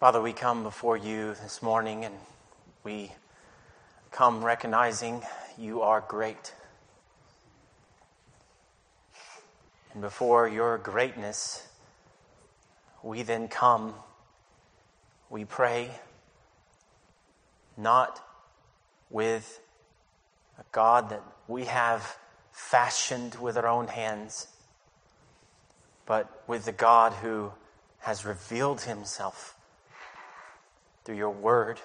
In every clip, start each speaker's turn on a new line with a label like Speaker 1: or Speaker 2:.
Speaker 1: Father, we come before you this morning and we come recognizing you are great. And before your greatness, we then come, we pray, not with a God that we have fashioned with our own hands, but with the God who has revealed himself through your word.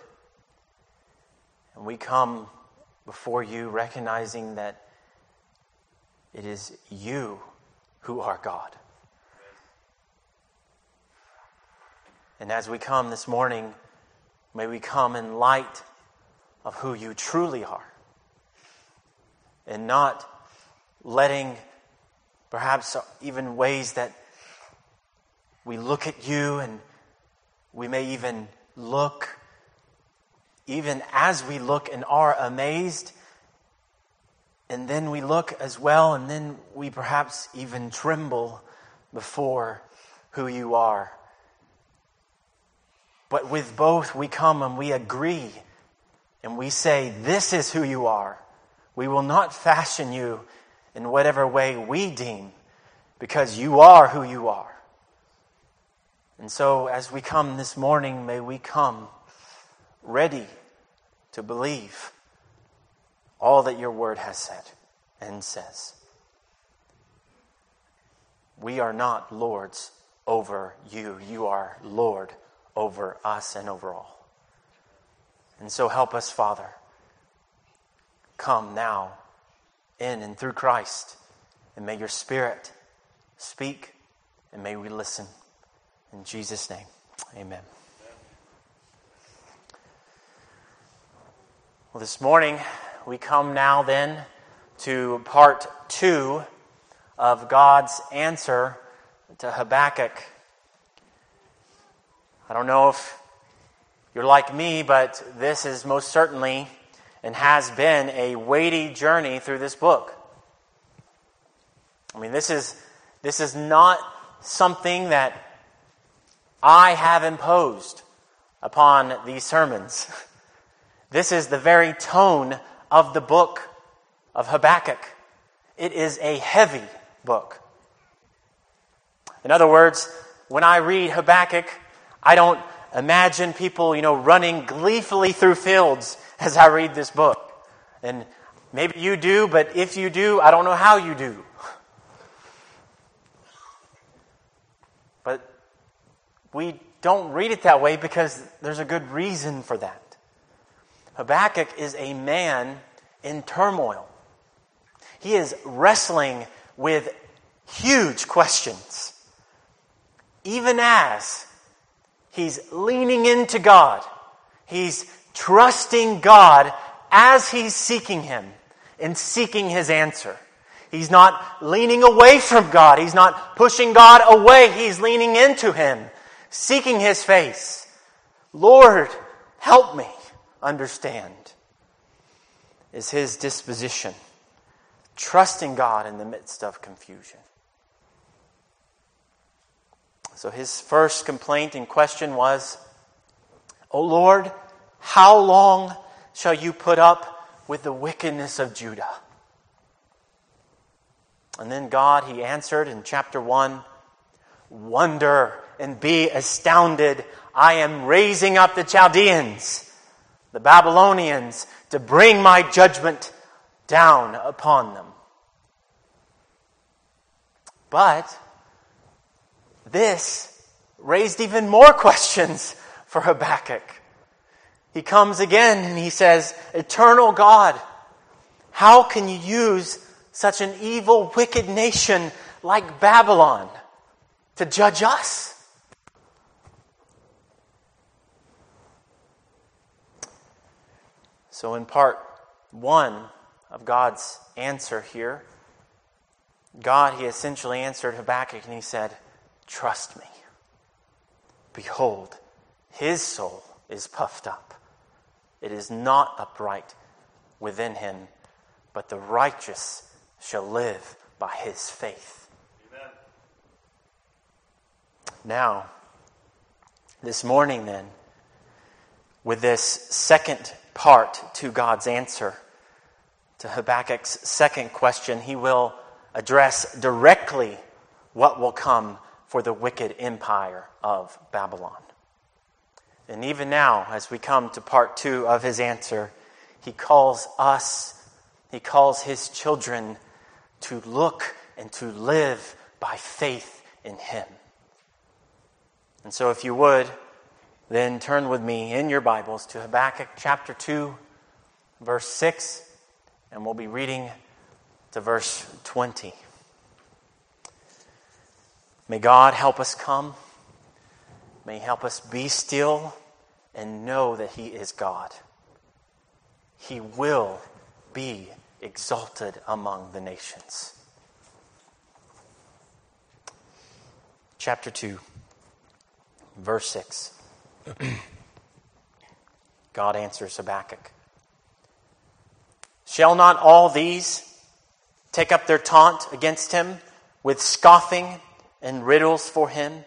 Speaker 1: And we come before you recognizing that it is you who are God. And as we come this morning, may we come in light of who you truly are. And not letting perhaps even ways that we look at you and we may even look, even as we look and are amazed, and then we look as well, and then we perhaps even tremble before who you are. But with both, we come and we agree and we say, This is who you are. We will not fashion you in whatever way we deem, because you are who you are. And so, as we come this morning, may we come ready to believe all that your word has said and says. We are not lords over you, you are Lord over us and over all. And so, help us, Father. Come now in and through Christ, and may your Spirit speak, and may we listen. In Jesus' name, amen. Well, this morning we come now then to part two of God's answer to Habakkuk. I don't know if you're like me, but this is most certainly and has been a weighty journey through this book. I mean, this is, this is not something that I have imposed upon these sermons. This is the very tone of the book of Habakkuk. It is a heavy book. In other words, when I read Habakkuk, I don't imagine people, you know, running gleefully through fields as I read this book. And maybe you do, but if you do, I don't know how you do. We don't read it that way because there's a good reason for that. Habakkuk is a man in turmoil. He is wrestling with huge questions. Even as he's leaning into God, he's trusting God as he's seeking him and seeking his answer. He's not leaning away from God. He's not pushing God away. He's leaning into him seeking his face. Lord, help me understand, is his disposition. Trusting God in the midst of confusion. So his first complaint and question was, O Lord, how long shall you put up with the wickedness of Judah? And then God, he answered in chapter 1 Wonder and be astounded. I am raising up the Chaldeans, the Babylonians, to bring my judgment down upon them. But this raised even more questions for Habakkuk. He comes again and he says, Eternal God, how can you use such an evil, wicked nation like Babylon to judge us? So, in part one of God's answer here, God, he essentially answered Habakkuk and he said, Trust me. Behold, his soul is puffed up. It is not upright within him, but the righteous shall live by his faith. Amen. Now, This morning, then, with this second part to God's answer to Habakkuk's second question, he will address directly what will come for the wicked empire of Babylon. And even now, as we come to part two of his answer, he calls us, he calls his children to look and to live by faith in him. And so, if you would, then turn with me in your Bibles to Habakkuk chapter 2, verse 6, and we'll be reading to verse 20. May God help us come. May He help us be still and know that He is God. He will be exalted among the nations. Chapter 2, verse 6. God answers Habakkuk Shall not all these take up their taunt against him with scoffing and riddles for him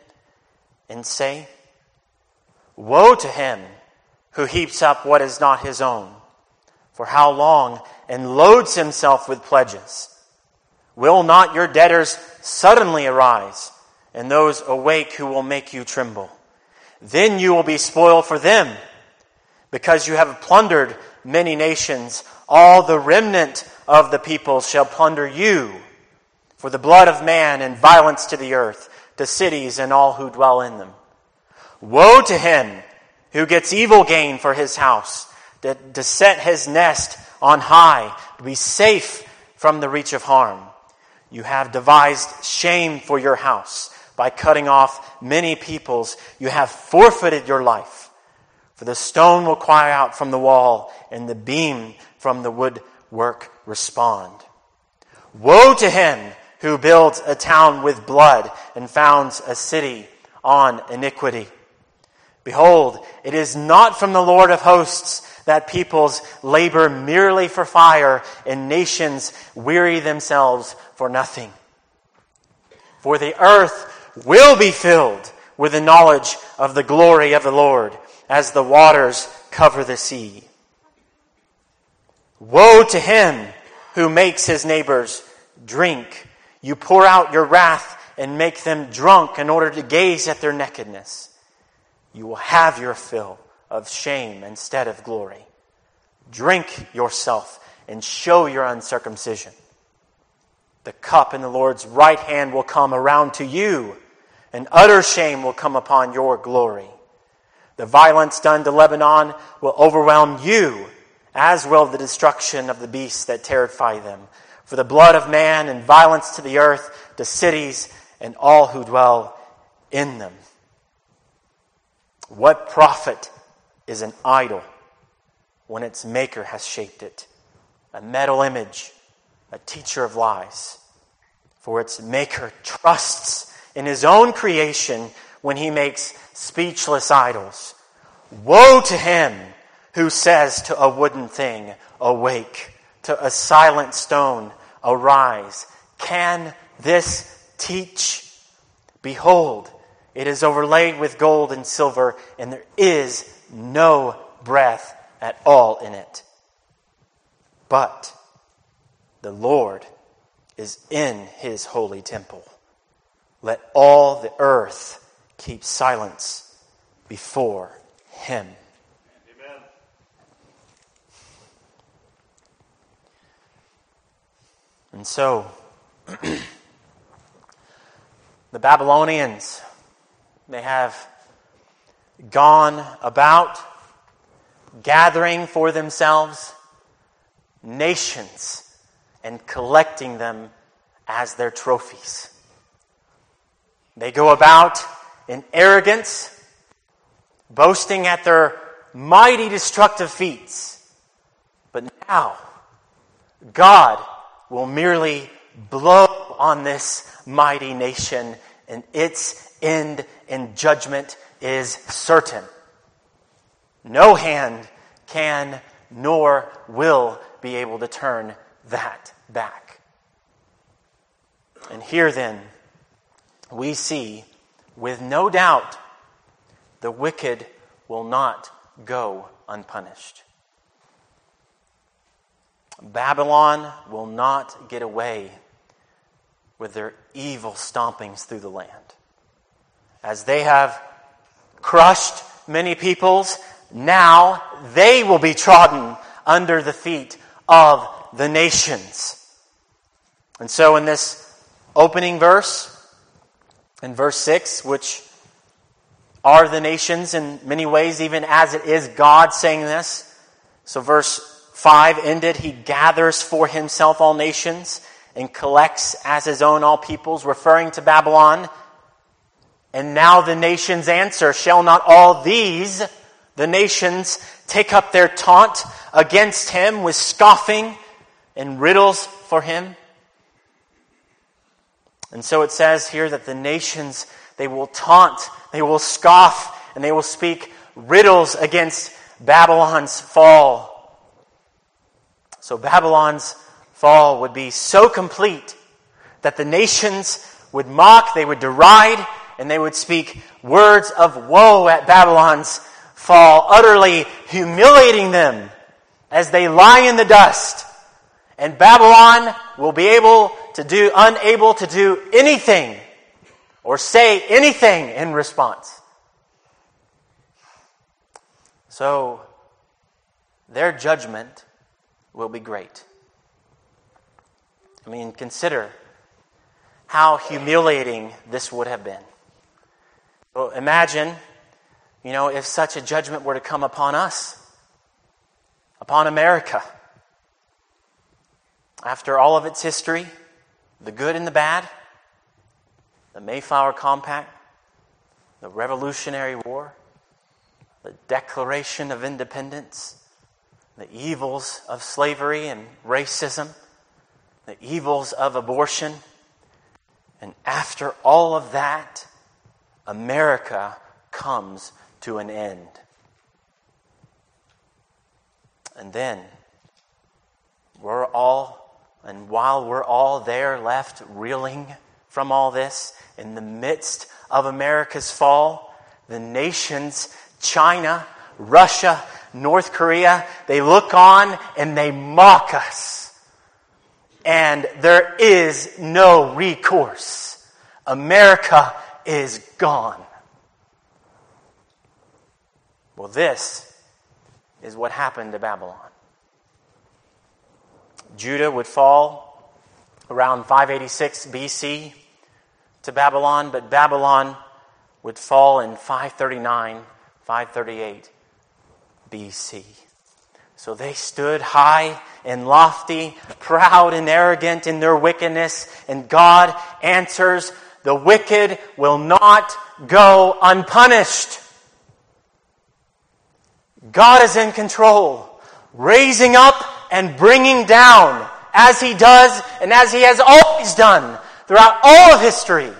Speaker 1: and say, Woe to him who heaps up what is not his own, for how long, and loads himself with pledges. Will not your debtors suddenly arise, and those awake who will make you tremble? Then you will be spoiled for them, because you have plundered many nations. All the remnant of the people shall plunder you for the blood of man and violence to the earth, to cities and all who dwell in them. Woe to him who gets evil gain for his house, to, to set his nest on high, to be safe from the reach of harm. You have devised shame for your house by cutting off many peoples. You have forfeited your life. For the stone will cry out from the wall, and the beam from the woodwork respond. Woe to him who builds a town with blood and founds a city on iniquity. Behold, it is not from the Lord of hosts that peoples labor merely for fire and nations weary themselves for nothing. For the earth will be filled with the knowledge of the glory of the Lord as the waters cover the sea. Woe to him who makes his neighbors drink you pour out your wrath and make them drunk in order to gaze at their nakedness. You will have your fill of shame instead of glory. Drink yourself and show your uncircumcision. The cup in the Lord's right hand will come around to you, and utter shame will come upon your glory. The violence done to Lebanon will overwhelm you, as will the destruction of the beasts that terrify them for the blood of man and violence to the earth, to cities and all who dwell in them. What profit is an idol when its maker has shaped it? A metal image, a teacher of lies. For its maker trusts in his own creation when he makes speechless idols. Woe to him who says to a wooden thing, Awake to a silent stone, Arise. Can this teach? Behold, it is overlaid with gold and silver, and there is no breath at all in it. But the Lord is in his holy temple. Let all the earth keep silence before him. Amen. And so, the Babylonians, they have gone about gathering for themselves nations and collecting them as their trophies. They go about in arrogance, boasting at their mighty destructive feats. But now, God will merely blow on this mighty nation, and its end in judgment is certain. No hand can nor will be able to turn that back. And here then, we see with no doubt The wicked will not go unpunished. Babylon will not get away with their evil stompings through the land. As they have crushed many peoples, now they will be trodden under the feet of the nations. And so, in this opening verse, in verse 6, which are the nations in many ways, even as it is God saying this. So, verse 5 ended, He gathers for Himself all nations and collects as His own all peoples, referring to Babylon. And now the nations answer, Shall not all these, the nations, take up their taunt against Him with scoffing and riddles for Him? And so it says here that the nations, they will taunt, they will scoff, and they will speak riddles against Babylon's fall. So Babylon's fall would be so complete that the nations would mock, they would deride, and they would speak words of woe at Babylon's fall, utterly humiliating them as they lie in the dust. And Babylon will be able to do, unable to do anything or say anything in response. So, their judgment will be great. I mean, consider how humiliating this would have been. Imagine, you know, if such a judgment were to come upon us, upon America. After all of its history, the good and the bad, the Mayflower Compact, the Revolutionary War, the Declaration of Independence, the evils of slavery and racism, the evils of abortion. And after all of that, America comes to an end. And then we're all and while we're all there left reeling from all this, in the midst of America's fall, the nations, China, Russia, North Korea, they look on and they mock us. And there is no recourse. America is gone. Well, this is what happened to Babylon. Judah would fall around 586 BC to Babylon, but Babylon would fall in 539, 538 BC. So they stood high and lofty, proud and arrogant in their wickedness, and God answers, The wicked will not go unpunished. God is in control, raising up and bringing down as he does and as he has always done throughout all of history.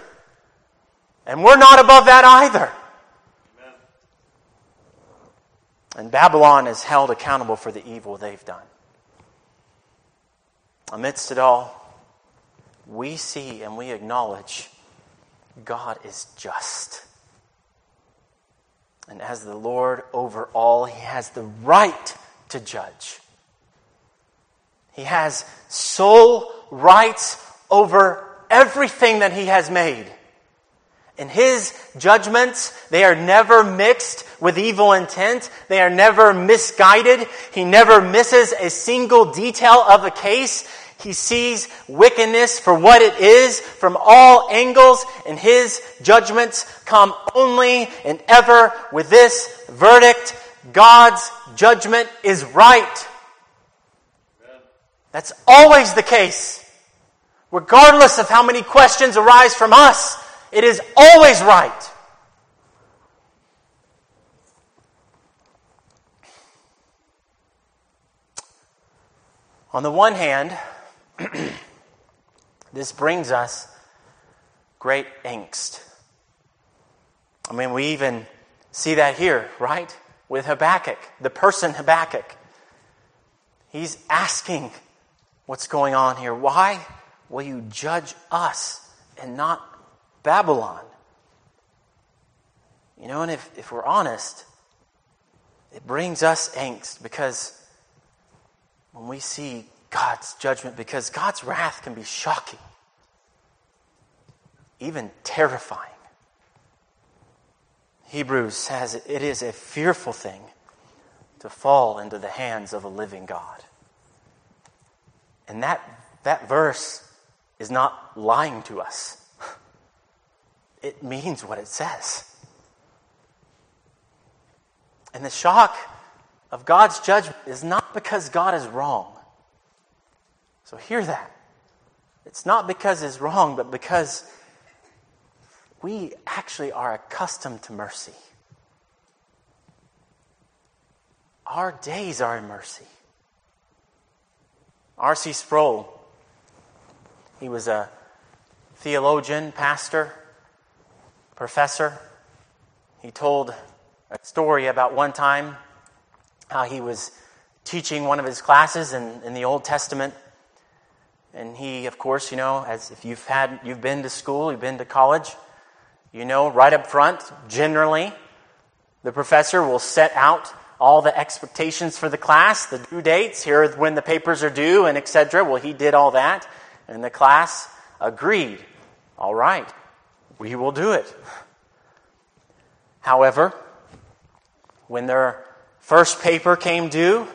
Speaker 1: And we're not above that either. And Babylon is held accountable for the evil they've done. Amidst it all, we see and we acknowledge God is just. And as the Lord over all, He has the right to judge. He has sole rights over everything that He has made. In His judgments, they are never mixed with evil intent. They are never misguided. He never misses a single detail of a case. He sees wickedness for what it is from all angles, and His judgments come only and ever with this verdict God's judgment is right. That's always the case. Regardless of how many questions arise from us, it is always right. On the one hand, this brings us great angst. I mean, we even see that here, right? With Habakkuk, the person Habakkuk. He's asking what's going on here. Why will you judge us and not Babylon? You know, and if, if we're honest, it brings us angst because when we see God's judgment, because God's wrath can be shocking, even terrifying. Hebrews says it is a fearful thing to fall into the hands of a living God. And that, that verse is not lying to us, it means what it says. And the shock of God's judgment is not because God is wrong. So hear that. It's not because it's wrong, but because we actually are accustomed to mercy. Our days are in mercy. R.C. Sproul, he was a theologian, pastor, professor. He told a story about one time how he was teaching one of his classes in, in the Old Testament. And he, of course, you know, as if you've had you've been to school, you've been to college, you know, right up front, generally, the professor will set out all the expectations for the class, the due dates, here when the papers are due, and etc. Well, he did all that, and the class agreed. All right, we will do it. However, when their first paper came due,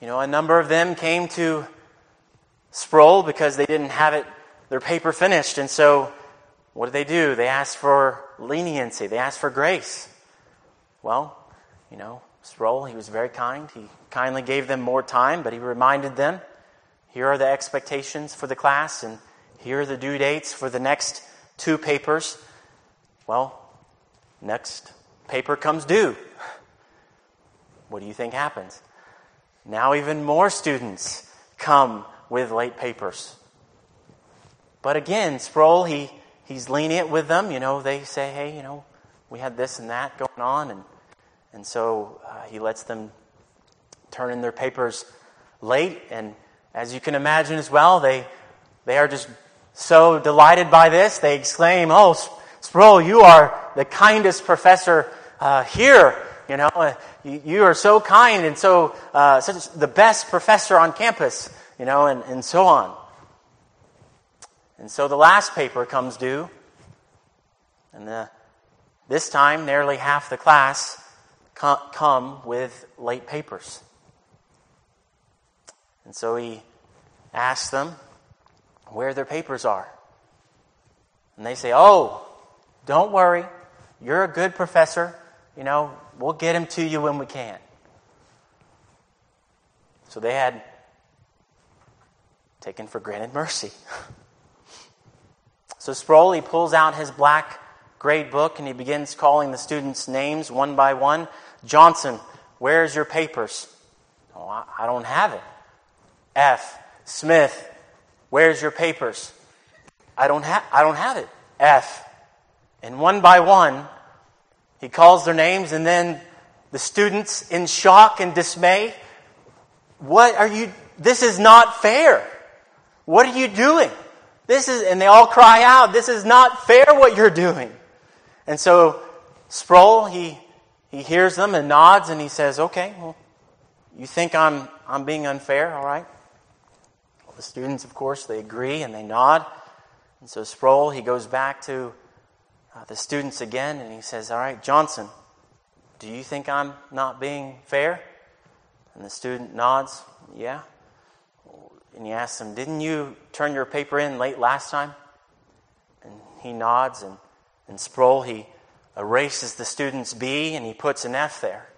Speaker 1: you know, a number of them came to Sproul because they didn't have it, their paper finished. And so, what did they do? They asked for leniency, they asked for grace. Well, you know, Sproul, he was very kind. He kindly gave them more time, but he reminded them here are the expectations for the class, and here are the due dates for the next two papers. Well, next paper comes due. What do you think happens? Now, even more students come with late papers. But again, Sproul, he, he's lenient with them. You know, they say, hey, you know, we had this and that going on. And, and so uh, he lets them turn in their papers late. And as you can imagine as well, they, they are just so delighted by this. They exclaim, oh, Sproul, you are the kindest professor uh, here. You know, uh, you, you, are so kind and so uh, such the best professor on campus. You know, and, and so on. And so the last paper comes due, and the, this time nearly half the class come with late papers. And so he asks them where their papers are. And they say, Oh, don't worry. You're a good professor. You know, we'll get them to you when we can. So they had taken for granted mercy. so Sproul, he pulls out his black grade book and he begins calling the students' names one by one. Johnson, where's your papers? Oh, I don't have it. F. Smith, where's your papers? I don't, have. I don't have it. F. And one by one, he calls their names, and then the students, in shock and dismay, what are you? This is not fair. What are you doing? This is, and they all cry out, This is not fair what you're doing. And so Sproul, he, he hears them and nods and he says, Okay, well, you think I'm, I'm being unfair, all right? Well, the students, of course, they agree and they nod. And so Sproul, he goes back to uh, the students again and he says, All right, Johnson, do you think I'm not being fair? And the student nods, Yeah. And he asks him, Didn't you turn your paper in late last time? And he nods, and, and Sproul, he erases the student's B and he puts an F there.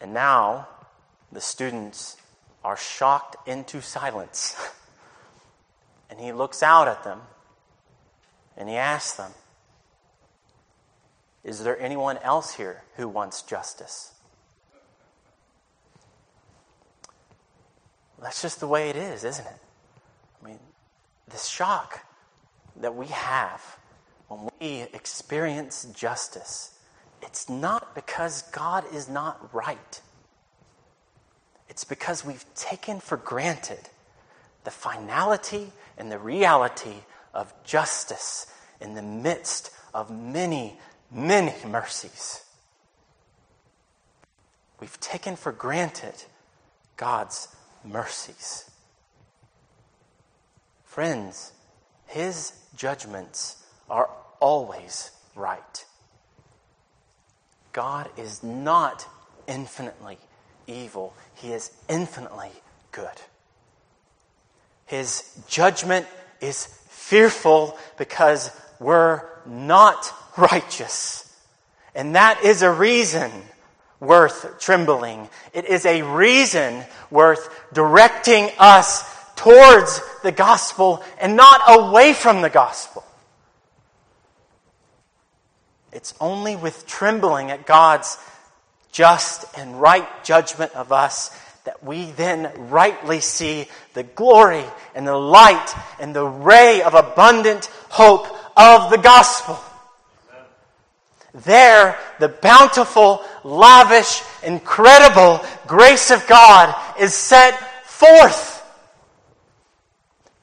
Speaker 1: And now the students are shocked into silence. and he looks out at them and he asks them, Is there anyone else here who wants justice? That's just the way it is, isn't it? I mean, this shock that we have when we experience justice, it's not because God is not right. It's because we've taken for granted the finality and the reality of justice in the midst of many, many mercies. We've taken for granted God's mercies. Friends, His judgments are always right. God is not infinitely evil, He is infinitely good. His judgment is fearful because we're not righteous. And that is a reason worth trembling. It is a reason worth directing us towards the gospel and not away from the gospel. It's only with trembling at God's just and right judgment of us that we then rightly see the glory and the light and the ray of abundant hope of the gospel. There, the bountiful, lavish, incredible grace of God is set forth.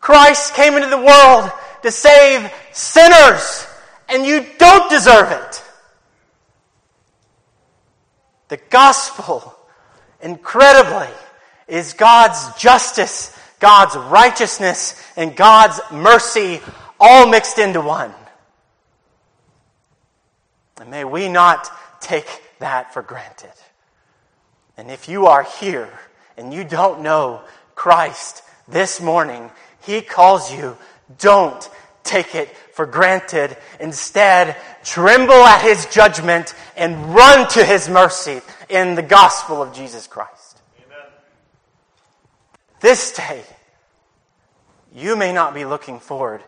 Speaker 1: Christ came into the world to save sinners, and you don't deserve it. The gospel, incredibly, is God's justice, God's righteousness, and God's mercy all mixed into one. And may we not take that for granted. And if you are here and you don't know Christ this morning, He calls you, don't take it for granted. Instead, tremble at His judgment and run to His mercy in the gospel of Jesus Christ. Amen. This day, you may not be looking forward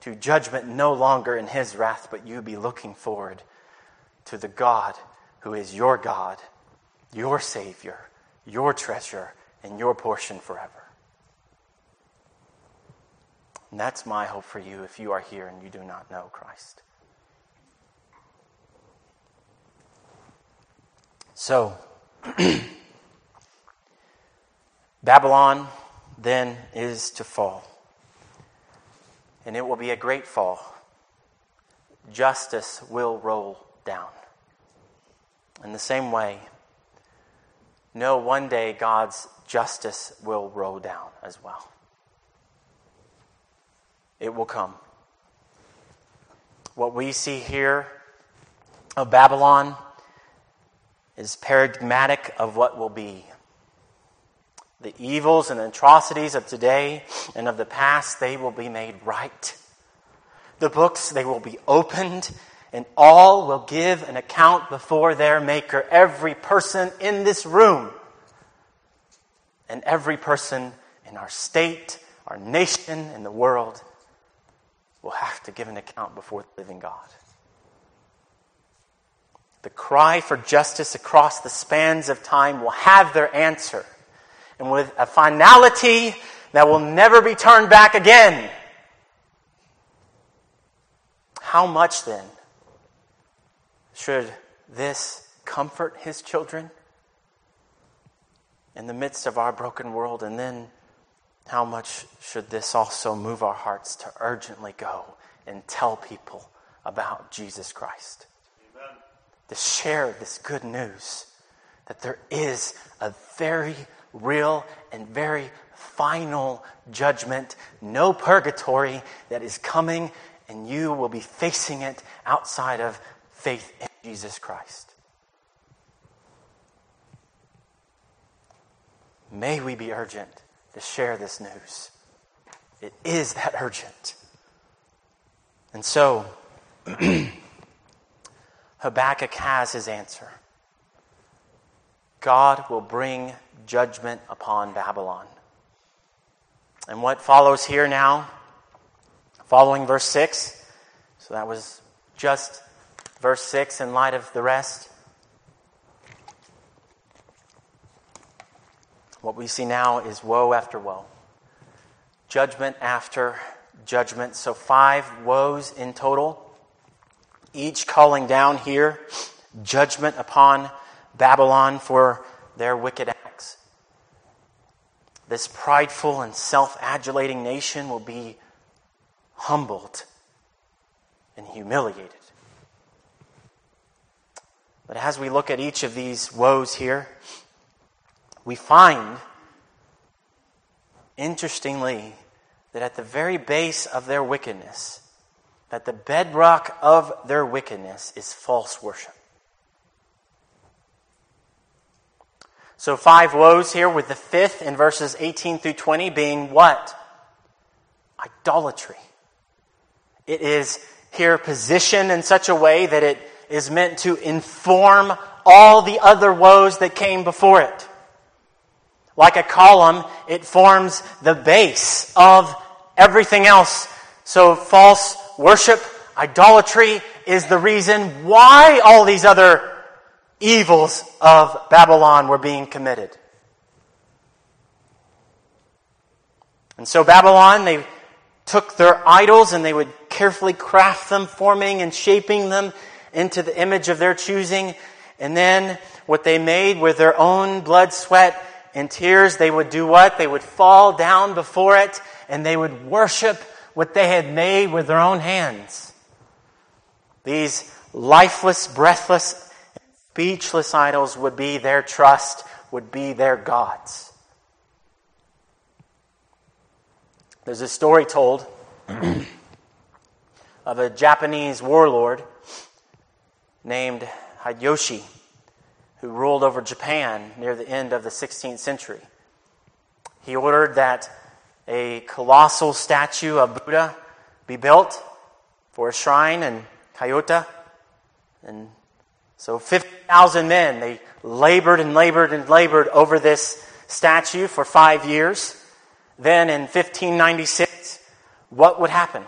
Speaker 1: to judgment no longer in His wrath, but you be looking forward to the God who is your God, your Savior, your treasure, and your portion forever. And that's my hope for you if you are here and you do not know Christ. So, Babylon then is to fall. And it will be a great fall. Justice will roll down. In the same way, no, one day God's justice will roll down as well. It will come. What we see here of Babylon is paradigmatic of what will be. The evils and atrocities of today and of the past, they will be made right. The books, they will be opened and all will give an account before their Maker. Every person in this room, and every person in our state, our nation, and the world will have to give an account before the living God. The cry for justice across the spans of time will have their answer, and with a finality that will never be turned back again. How much then should this comfort his children in the midst of our broken world? And then, how much should this also move our hearts to urgently go and tell people about Jesus Christ? Amen. To share this good news that there is a very real and very final judgment, no purgatory that is coming, and you will be facing it outside of faith in Jesus Christ. May we be urgent to share this news. It is that urgent. And so, Habakkuk has his answer. God will bring judgment upon Babylon. And what follows here now, following verse 6, so that was just verse 6 in light of the rest. What we see now is woe after woe, judgment after judgment. So, five woes in total, each calling down here judgment upon Babylon for their wicked acts. This prideful and self adulating nation will be humbled and humiliated. But as we look at each of these woes here, we find, interestingly, that at the very base of their wickedness, that the bedrock of their wickedness is false worship. So, five woes here, with the fifth in verses 18 through 20 being what? Idolatry. It is here positioned in such a way that it is meant to inform all the other woes that came before it. Like a column, it forms the base of everything else. So false worship, idolatry is the reason why all these other evils of Babylon were being committed. And so Babylon, they took their idols and they would carefully craft them, forming and shaping them into the image of their choosing. And then what they made with their own blood, sweat, and tears, they would do what? They would fall down before it and they would worship what they had made with their own hands. These lifeless, breathless, speechless idols would be their trust, would be their gods. There's a story told of a Japanese warlord named Hideyoshi who ruled over Japan near the end of the 16th century. He ordered that a colossal statue of Buddha be built for a shrine in Kyoto. And so 50,000 men, they labored and labored and labored over this statue for five years. Then in 1596, what would happen?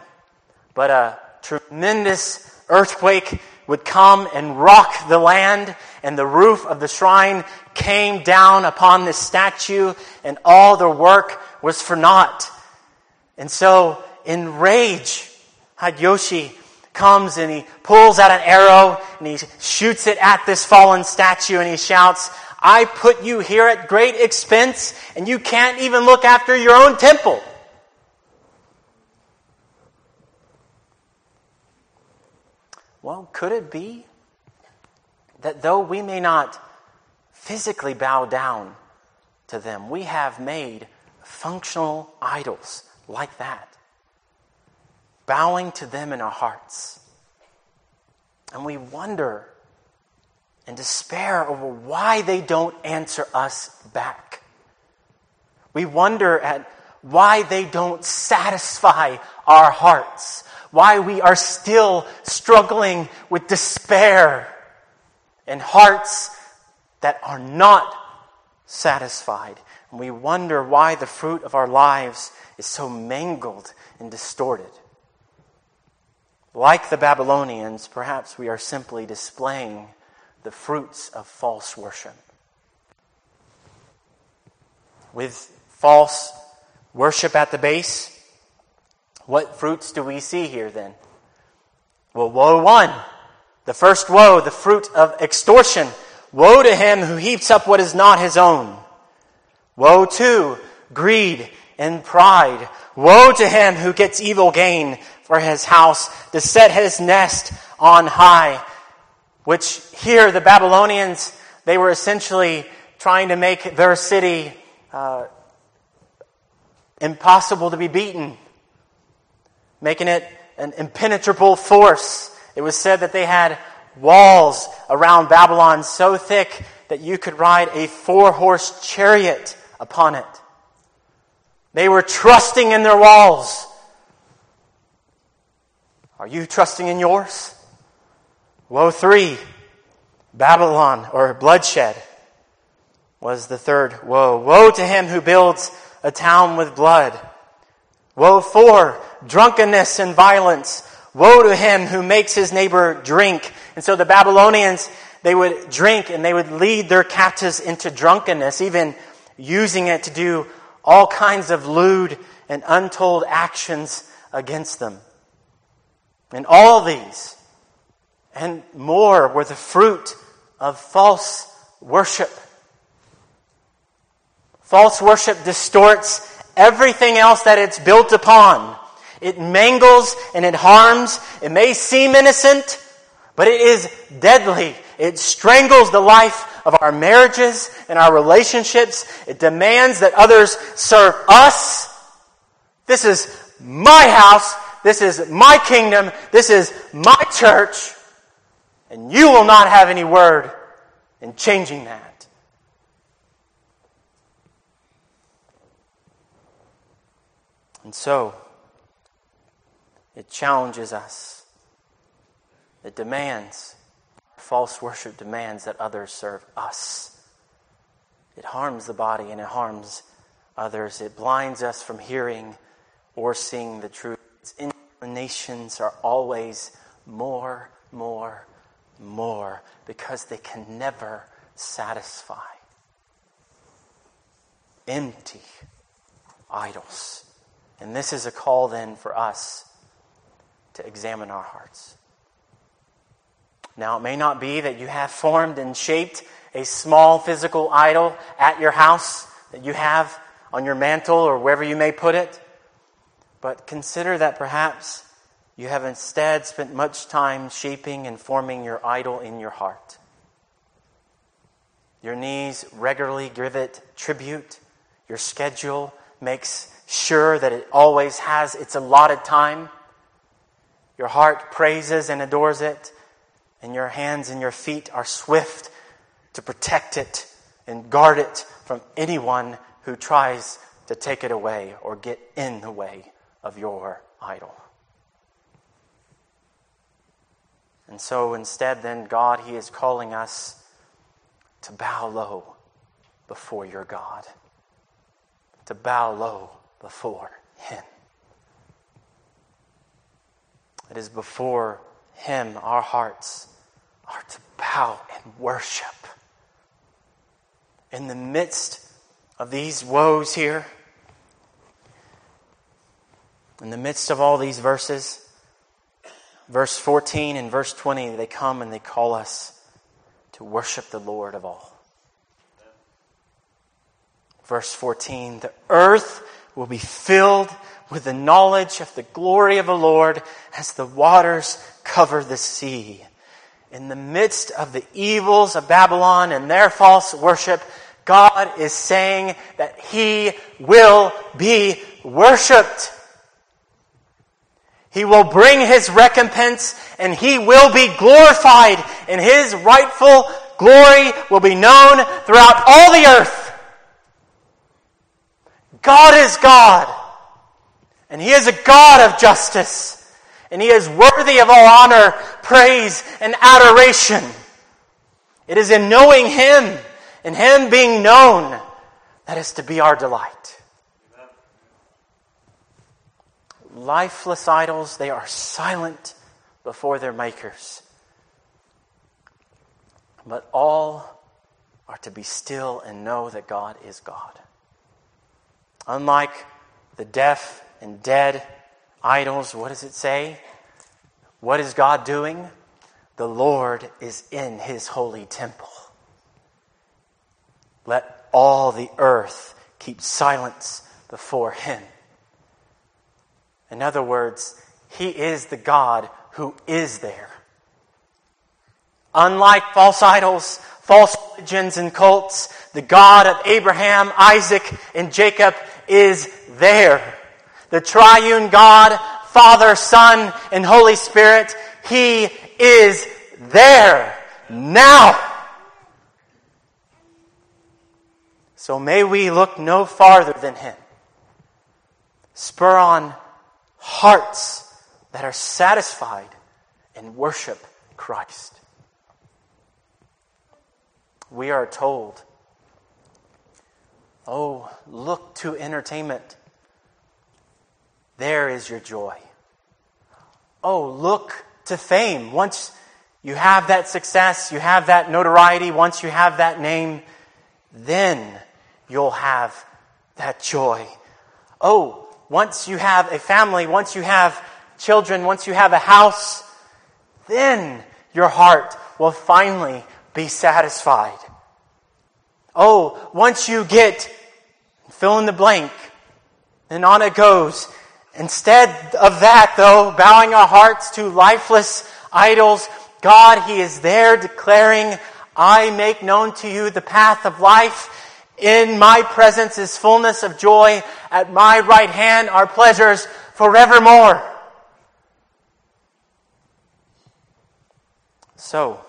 Speaker 1: But a tremendous earthquake would come and rock the land, and the roof of the shrine came down upon this statue, and all their work was for naught. And so, in rage, Hideyoshi comes and he pulls out an arrow and he shoots it at this fallen statue and he shouts, I put you here at great expense and you can't even look after your own temple. Well, could it be that though we may not physically bow down to them, we have made functional idols like that, bowing to them in our hearts? And we wonder and despair over why they don't answer us back. We wonder at why they don't satisfy our hearts why we are still struggling with despair and hearts that are not satisfied. And we wonder why the fruit of our lives is so mangled and distorted. Like the Babylonians, perhaps we are simply displaying the fruits of false worship. With false worship at the base, what fruits do we see here then? Well, woe one. The first woe, the fruit of extortion. Woe to him who heaps up what is not his own. Woe two, greed and pride. Woe to him who gets evil gain for his house to set his nest on high. Which here the Babylonians, they were essentially trying to make their city uh, impossible to be beaten making it an impenetrable force. It was said that they had walls around Babylon so thick that you could ride a four horse chariot upon it. They were trusting in their walls. Are you trusting in yours? Woe three, Babylon or bloodshed was the third woe. Woe to him who builds a town with blood. Woe four, drunkenness and violence. Woe to him who makes his neighbor drink. And so the Babylonians, they would drink and they would lead their captives into drunkenness, even using it to do all kinds of lewd and untold actions against them. And all these and more were the fruit of false worship. False worship distorts everything else that it's built upon. It mangles and it harms. It may seem innocent, but it is deadly. It strangles the life of our marriages and our relationships. It demands that others serve us. This is my house. This is my kingdom. This is my church. And you will not have any word in changing that. And so, it challenges us. It demands, false worship demands that others serve us. It harms the body and it harms others. It blinds us from hearing or seeing the truth. Its inclinations are always more, more, more because they can never satisfy. Empty idols. And this is a call then for us to examine our hearts. Now, it may not be that you have formed and shaped a small physical idol at your house that you have on your mantle or wherever you may put it, but consider that perhaps you have instead spent much time shaping and forming your idol in your heart. Your knees regularly give it tribute. Your schedule makes sure that it always has its allotted time. Your heart praises and adores it, and your hands and your feet are swift to protect it and guard it from anyone who tries to take it away or get in the way of your idol. And so instead, then, God, He is calling us to bow low before your God, to bow low before Him. It is before Him our hearts are to bow and worship. In the midst of these woes here, in the midst of all these verses, verse 14 and verse 20, they come and they call us to worship the Lord of all. Verse 14, the earth will be filled with the knowledge of the glory of the Lord as the waters cover the sea. In the midst of the evils of Babylon and their false worship, God is saying that He will be worshiped. He will bring his recompense and he will be glorified and his rightful glory will be known throughout all the earth. God is God and he is a God of justice and he is worthy of all honor, praise, and adoration. It is in knowing him and him being known that is to be our delight. lifeless idols, they are silent before their makers. But all are to be still and know that God is God. Unlike the deaf and dead idols, what does it say? What is God doing? The Lord is in his holy temple. Let all the earth keep silence before him. In other words, He is the God who is there. Unlike false idols, false religions, and cults, the God of Abraham, Isaac, and Jacob is there. The triune God, Father, Son, and Holy Spirit, He is there now. So may we look no farther than Him. Spur on hearts that are satisfied and worship Christ. We are told, oh, look to entertainment. There is your joy. Oh, look to fame. Once you have that success, you have that notoriety, once you have that name, then you'll have that joy. Oh, once you have a family, once you have children, once you have a house, then your heart will finally be satisfied. Oh, once you get fill in the blank, and on it goes, Instead of that, though, bowing our hearts to lifeless idols, God, He is there declaring, I make known to you the path of life. In my presence is fullness of joy. At my right hand are pleasures forevermore. So,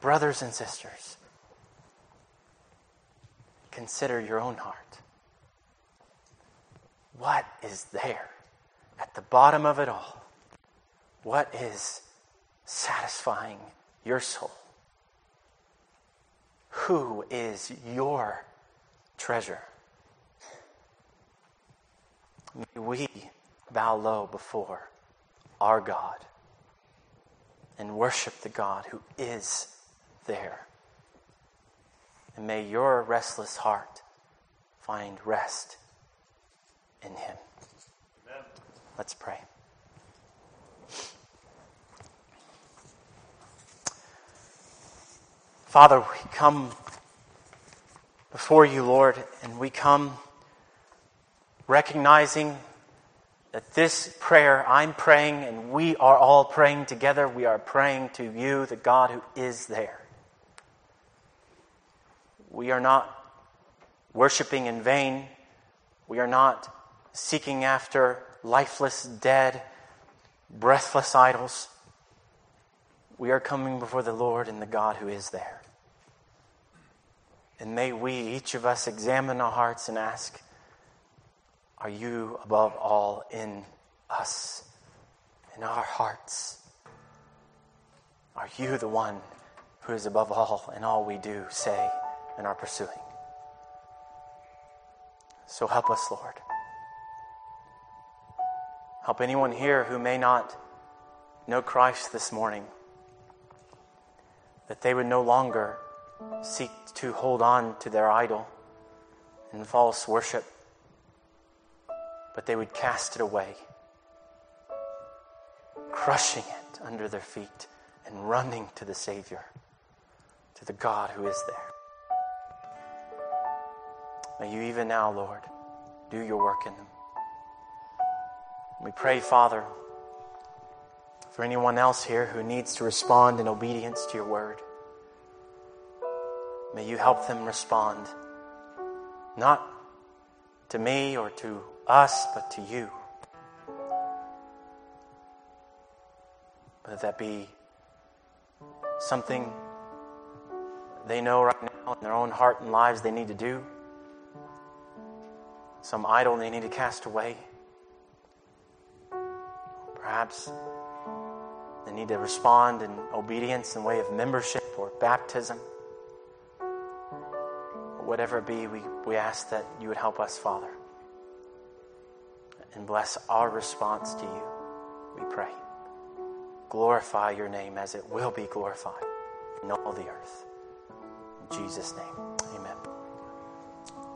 Speaker 1: brothers and sisters, consider your own heart. What is there at the bottom of it all? What is satisfying your soul? Who is your treasure? May we bow low before our God and worship the God who is there. And may your restless heart find rest in Him. Amen. Let's pray. Father, we come before you, Lord, and we come recognizing that this prayer I'm praying and we are all praying together, we are praying to you, the God who is there. We are not worshiping in vain. We are not seeking after lifeless, dead, breathless idols. We are coming before the Lord and the God who is there. And may we, each of us, examine our hearts and ask, Are you above all in us, in our hearts? Are you the one who is above all in all we do, say, and are pursuing? So help us, Lord. Help anyone here who may not know Christ this morning, that they would no longer seek to hold on to their idol and false worship, but they would cast it away, crushing it under their feet and running to the Savior, to the God who is there. May you even now, Lord, do your work in them. We pray, Father, for anyone else here who needs to respond in obedience to your word. May you help them respond, not to me or to us, but to you. Whether that be something they know right now in their own heart and lives they need to do, some idol they need to cast away. Perhaps they need to respond in obedience in way of membership or baptism whatever it be, we, we ask that you would help us, Father, and bless our response to you, we pray. Glorify your name as it will be glorified in all the earth. In Jesus' name.